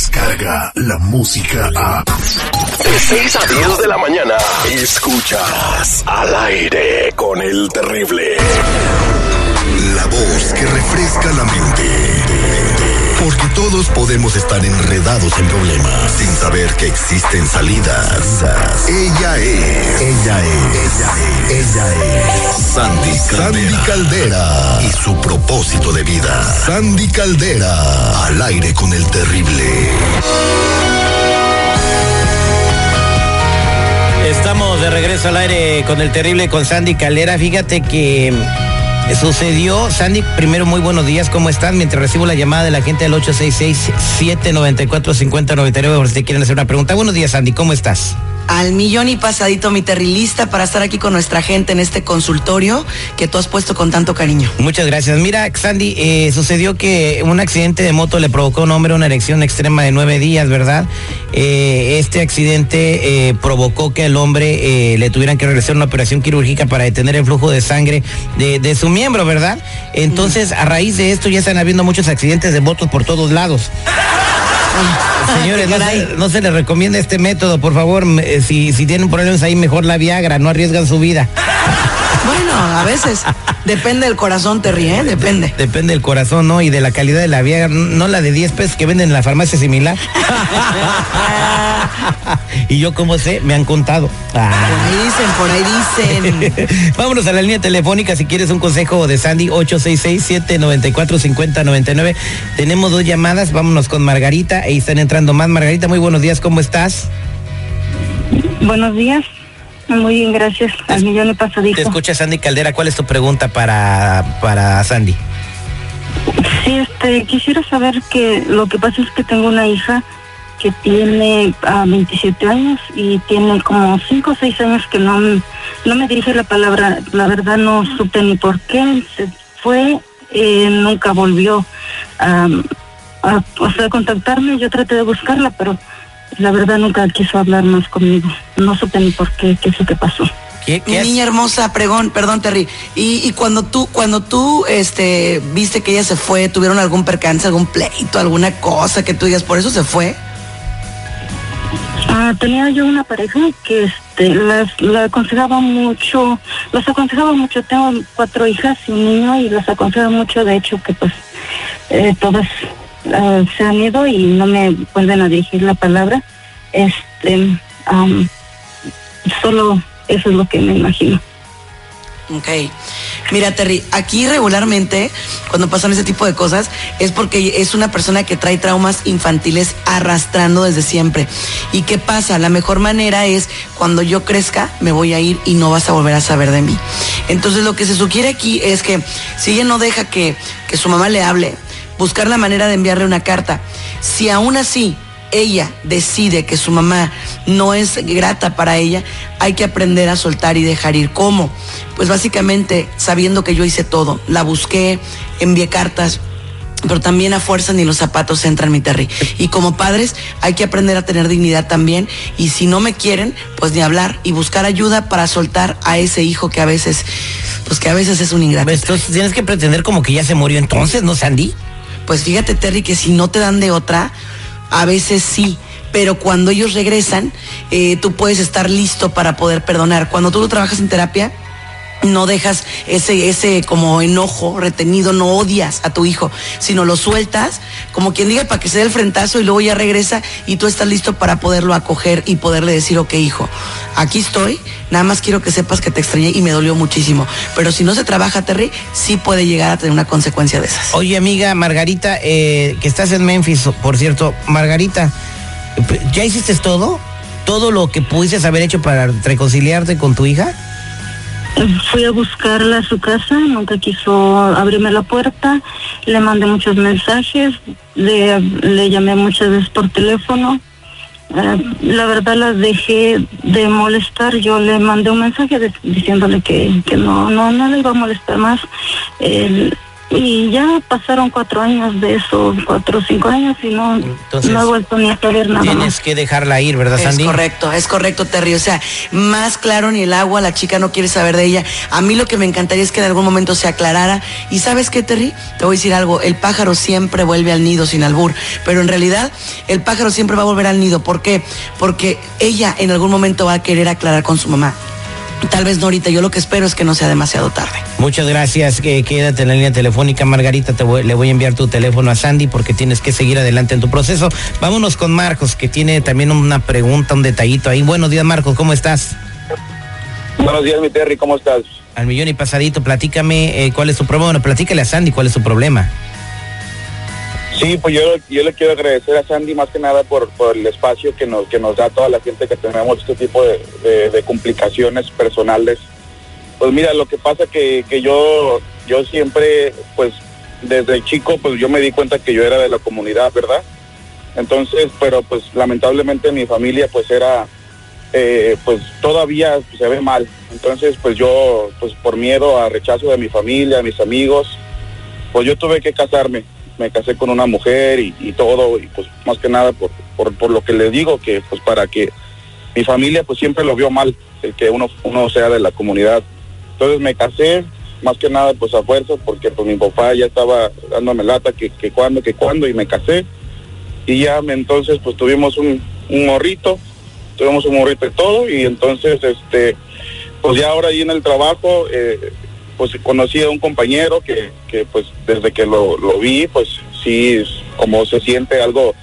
Descarga la música a. De 6 a 10 de la mañana. Escuchas al aire con el terrible. La voz que refresca la mente. Porque todos podemos estar enredados en problemas sin saber que existen salidas. Ella es. Ella es. Ella es. Ella es. Sandy Caldera. Sandy Caldera. Y su propósito de vida. Sandy Caldera. Al aire con el terrible. Estamos de regreso al aire con el terrible con Sandy Caldera. Fíjate que Sucedió, Sandy, primero muy buenos días, ¿cómo están? Mientras recibo la llamada de la gente del 866-794-5099 por si quieren hacer una pregunta. Buenos días, Sandy, ¿cómo estás? Al millón y pasadito mi terrilista para estar aquí con nuestra gente en este consultorio que tú has puesto con tanto cariño. Muchas gracias. Mira, Sandy, eh, sucedió que un accidente de moto le provocó a un hombre una erección extrema de nueve días, ¿verdad? Eh, este accidente eh, provocó que al hombre le tuvieran que realizar una operación quirúrgica para detener el flujo de sangre de, su miembro, ¿verdad? Entonces, a raíz de esto ya están habiendo muchos accidentes de motos por todos lados. Señores, no se, les recomienda este método, por favor. Eh, si, si tienen problemas ahí, mejor la Viagra, no arriesgan su vida. Bueno, a veces depende del corazón, te ríe, ¿eh? depende. Depende del corazón, ¿no? Y de la calidad de la Viagra, no la de 10 pesos que venden en la farmacia similar. y yo, como sé, me han contado. Por ahí dicen, por ahí dicen. Vámonos a la línea telefónica si quieres un consejo de Sandy, 866-794-5099. Tenemos dos llamadas, vámonos con Margarita, ahí están entrando más. Margarita, muy buenos días, ¿cómo estás? Buenos días. Muy bien, gracias. Al millón y pasadito. Te escucha Sandy Caldera. ¿Cuál es tu pregunta para, para Sandy? Sí, este, quisiera saber que lo que pasa es que tengo una hija que tiene a 27 años y tiene como 5 o 6 años que no, no me dirige la palabra. La verdad no supe ni por qué. Se fue, eh, nunca volvió a, a, a contactarme. Yo traté de buscarla, pero la verdad nunca quiso hablar más conmigo. No supe ni por qué, qué es lo que pasó. ¿Qué, Mi niña hermosa, pregón, perdón, Terry. Y, y cuando tú, cuando tú, este, viste que ella se fue, tuvieron algún percance, algún pleito, alguna cosa que tú digas, por eso se fue. Ah, tenía yo una pareja que este, las, la aconsejaba mucho, las aconsejaba mucho, tengo cuatro hijas y un niño y las aconsejaba mucho, de hecho que pues eh, todas uh, se han ido y no me vuelven a dirigir la palabra. Este, solo eso es lo que me imagino. Ok. Mira, Terry, aquí regularmente, cuando pasan ese tipo de cosas, es porque es una persona que trae traumas infantiles arrastrando desde siempre. ¿Y qué pasa? La mejor manera es cuando yo crezca, me voy a ir y no vas a volver a saber de mí. Entonces, lo que se sugiere aquí es que si ella no deja que, que su mamá le hable, buscar la manera de enviarle una carta. Si aún así ella decide que su mamá no es grata para ella, hay que aprender a soltar y dejar ir. ¿Cómo? Pues básicamente sabiendo que yo hice todo. La busqué, envié cartas, pero también a fuerza ni los zapatos entran mi Terry. Y como padres hay que aprender a tener dignidad también y si no me quieren, pues ni hablar y buscar ayuda para soltar a ese hijo que a veces, pues que a veces es un ingrato. Entonces tienes que pretender como que ya se murió entonces, ¿no, Sandy? Pues fíjate, Terry, que si no te dan de otra, a veces sí. Pero cuando ellos regresan, eh, tú puedes estar listo para poder perdonar. Cuando tú lo trabajas en terapia, no dejas ese, ese como enojo retenido, no odias a tu hijo, sino lo sueltas, como quien diga, para que se dé el frentazo y luego ya regresa y tú estás listo para poderlo acoger y poderle decir, ok, hijo, aquí estoy, nada más quiero que sepas que te extrañé y me dolió muchísimo. Pero si no se trabaja, Terry, sí puede llegar a tener una consecuencia de esas. Oye, amiga Margarita, eh, que estás en Memphis, por cierto, Margarita, ¿ya hiciste todo? ¿Todo lo que pudiste haber hecho para reconciliarte con tu hija? Fui a buscarla a su casa, nunca quiso abrirme la puerta, le mandé muchos mensajes, le, llamé muchas veces por teléfono. Eh, la verdad las dejé de molestar, yo le mandé un mensaje diciéndole que, que no, no, no le iba a molestar más. Y ya pasaron cuatro años de eso, cuatro o cinco años y no, Entonces, no he vuelto ni a saber nada Tienes más. que dejarla ir, ¿verdad, Es Sandy? correcto, es correcto, Terry. O sea, más claro ni el agua, la chica no quiere saber de ella. A mí lo que me encantaría es que en algún momento se aclarara. Y sabes qué, Terry, te voy a decir algo, el pájaro siempre vuelve al nido sin albur, pero en realidad el pájaro siempre va a volver al nido. ¿Por qué? Porque ella en algún momento va a querer aclarar con su mamá. Tal vez no ahorita, yo lo que espero es que no sea demasiado tarde. Muchas gracias, que quédate en la línea telefónica, Margarita, te voy- le voy a enviar tu teléfono a Sandy porque tienes que seguir adelante en tu proceso. Vámonos con Marcos, que tiene también una pregunta, un detallito ahí. Buenos días, Marcos, ¿cómo estás? Buenos días, mi Terry, ¿cómo estás? Al millón y pasadito, platícame eh, cuál es su problema. Bueno, platícale a Sandy cuál es su problema. Sí, pues yo, yo le quiero agradecer a Sandy más que nada por, por el espacio que nos, que nos da toda la gente que tenemos este tipo de, complicaciones personales. Pues mira, lo que pasa que, que yo, yo siempre, pues desde chico, pues yo me di cuenta que yo era de la comunidad, ¿verdad? Entonces, pero pues lamentablemente mi familia pues era, eh, pues todavía se ve mal. Entonces, pues yo, pues por miedo a rechazo de mi familia, mis amigos, pues yo tuve que casarme. Me casé con una mujer y, todo, y pues más que nada por, por, por lo que le digo, que pues para que mi familia pues siempre lo vio mal, el que uno, uno sea de la comunidad. Entonces me casé, más que nada pues a fuerza, porque pues mi papá ya estaba dándome lata, que, que cuándo, que cuándo, y me casé. Y ya entonces pues tuvimos un, un morrito, tuvimos un morrito y todo, y entonces este, pues ya ahora ahí en el trabajo, eh, pues conocí a un compañero que, que pues desde que lo, lo vi, pues sí, es como se siente algo,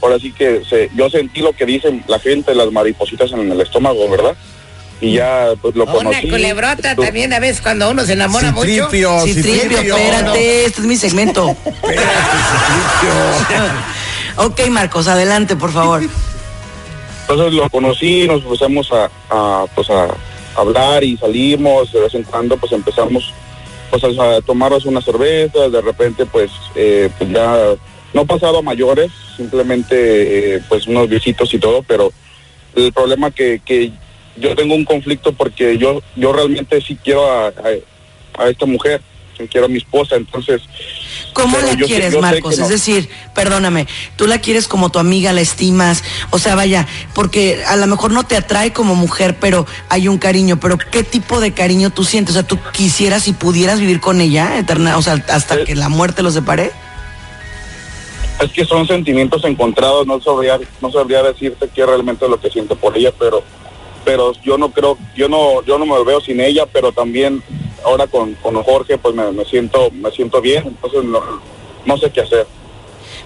ahora sí que se, yo sentí lo que dicen la gente, las maripositas en el estómago, ¿verdad? Y ya pues lo conocí. Una culebrota Tú- también a veces cuando uno se enamora mucho. Citripio, Citripio. espérate, este es mi segmento. ok, Marcos, adelante, por favor. Entonces lo conocí, nos empezamos a, a, pues a hablar y salimos, de vez en cuando pues empezamos pues a, tomarnos unas cervezas, de repente pues, eh, pues ya no pasado a mayores, simplemente eh, pues unos visitos y todo, pero el problema que, que yo tengo un conflicto porque yo yo realmente sí quiero a, a esta mujer, quiero a mi esposa, entonces ¿Cómo la yo quieres, sé Marcos? no. Es decir, perdóname, tú la quieres como tu amiga, la estimas, o sea, vaya, porque a lo mejor no te atrae como mujer, pero hay un cariño, pero ¿qué tipo de cariño tú sientes? O sea, ¿tú quisieras y pudieras vivir con ella eterna, o sea, hasta Eh. que la muerte los separe? Es que son sentimientos encontrados, no sabría, no sabría decirte qué realmente es lo que siento por ella, pero pero yo no creo, yo no, yo no me veo sin ella, pero también ahora con, con Jorge pues me, me siento, me siento bien, entonces no, no sé qué hacer.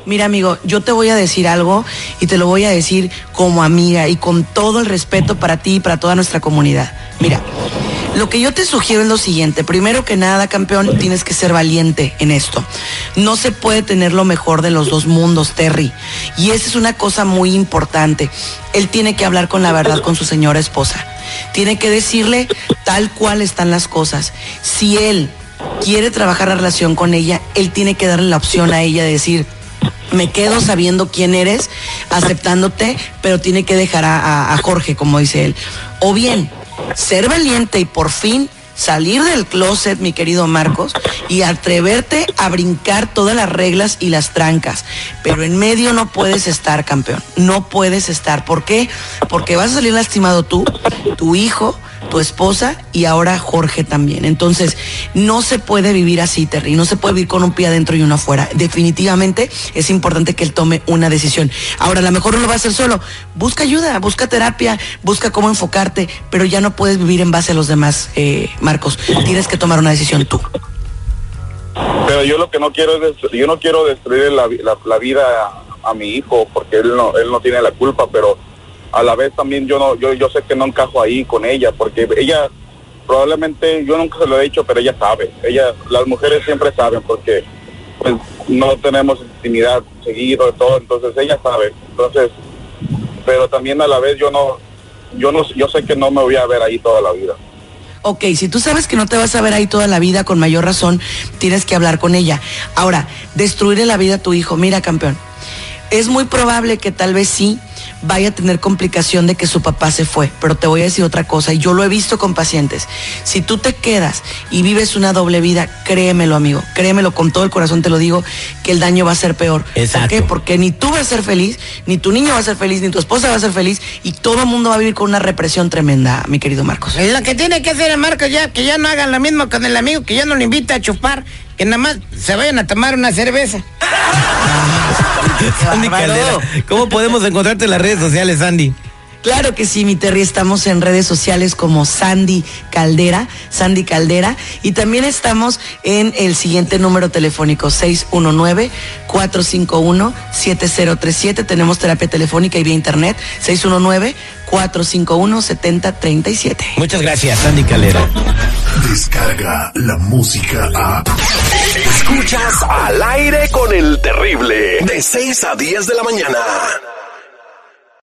Mira, amigo, yo te voy a decir algo y te lo voy a decir como amiga y con todo el respeto para ti y para toda nuestra comunidad. Mira, lo que yo te sugiero es lo siguiente. Primero que nada, campeón, tienes que ser valiente en esto. No se puede tener lo mejor de los dos mundos, Terry. Y esa es una cosa muy importante. Él tiene que hablar con la verdad con su señora esposa. Tiene que decirle tal cual están las cosas. Si él quiere trabajar la relación con ella, él tiene que darle la opción a ella de decir, me quedo sabiendo quién eres, aceptándote, pero tiene que dejar a, Jorge, como dice él. O bien, ser valiente y por fin salir del closet, mi querido Marcos, y atreverte a brincar todas las reglas y las trancas. Pero en medio no puedes estar, campeón. No puedes estar. ¿Por qué? Porque vas a salir lastimado tú, tu hijo, tu esposa y ahora Jorge también. Entonces, no se puede vivir así, Terry. No se puede vivir con un pie adentro y uno afuera. Definitivamente es importante que él tome una decisión. Ahora, a lo mejor no lo va a hacer solo. Busca ayuda, busca terapia, busca cómo enfocarte, pero ya no puedes vivir en base a los demás, eh, Marcos. Tienes que tomar una decisión tú. Pero yo lo que no quiero es, yo no quiero destruir la vida a, a mi hijo, porque él no, él no tiene la culpa, pero a la vez también yo no, yo, yo sé que no encajo ahí con ella, porque ella probablemente, yo nunca se lo he dicho, pero ella sabe, ella, las mujeres siempre saben, porque pues no tenemos intimidad seguido de todo, entonces ella sabe, entonces, pero también a la vez yo no, yo no, yo sé que no me voy a ver ahí toda la vida. Ok, si tú sabes que no te vas a ver ahí toda la vida, con mayor razón, tienes que hablar con ella. Ahora, destruirle la vida a tu hijo. Mira, campeón, es muy probable que tal vez sí, vaya a tener complicación de que su papá se fue. Pero te voy a decir otra cosa, y yo lo he visto con pacientes. Si tú te quedas y vives una doble vida, créemelo, amigo, créemelo con todo el corazón, te lo digo, que el daño va a ser peor. Exacto. ¿Por qué? Porque ni tú vas a ser feliz, ni tu niño va a ser feliz, ni tu esposa va a ser feliz, y todo el mundo va a vivir con una represión tremenda, mi querido Marcos. Lo que tiene que hacer el Marcos ya, que ya no hagan lo mismo con el amigo, que ya no lo invita a chupar, que nada más se vayan a tomar una cerveza. Sandy bárbaro. Caldera, ¿cómo podemos encontrarte en las redes sociales, Sandy? Claro que sí, mi Terry, estamos en redes sociales como Sandy Caldera, Sandy Caldera, y también estamos en el siguiente número telefónico, 619-451-7037. Tenemos terapia telefónica y vía internet, 619-451-7037. Muchas gracias, Sandy Caldera. Descarga la música a. Escuchas al aire con el terrible. De 6 a 10 de la mañana.